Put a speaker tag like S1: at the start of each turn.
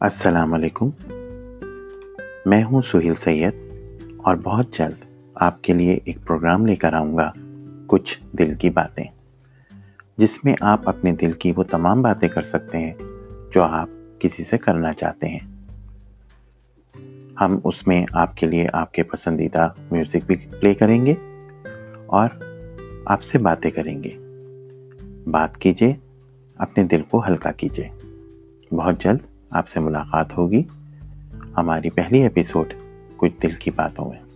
S1: السلام علیکم۔ میں ہوں سہیل سید اور بہت جلد آپ کے لیے ایک پروگرام لے کر آؤں گا، کچھ دل کی باتیں۔ جس میں آپ اپنے دل کی وہ تمام باتیں کر سکتے ہیں جو آپ کسی سے کرنا چاہتے ہیں۔ ہم اس میں آپ کے لیے آپ کے پسندیدہ میوزک بھی پلے کریں گے اور آپ سے باتیں کریں گے۔ بات کیجیے اپنے دل کو ہلکا کیجیے بہت جلد آپ سے ملاقات ہوگی۔ ہماری پہلی ایپیسوڈ کچھ دل کی باتوں میں۔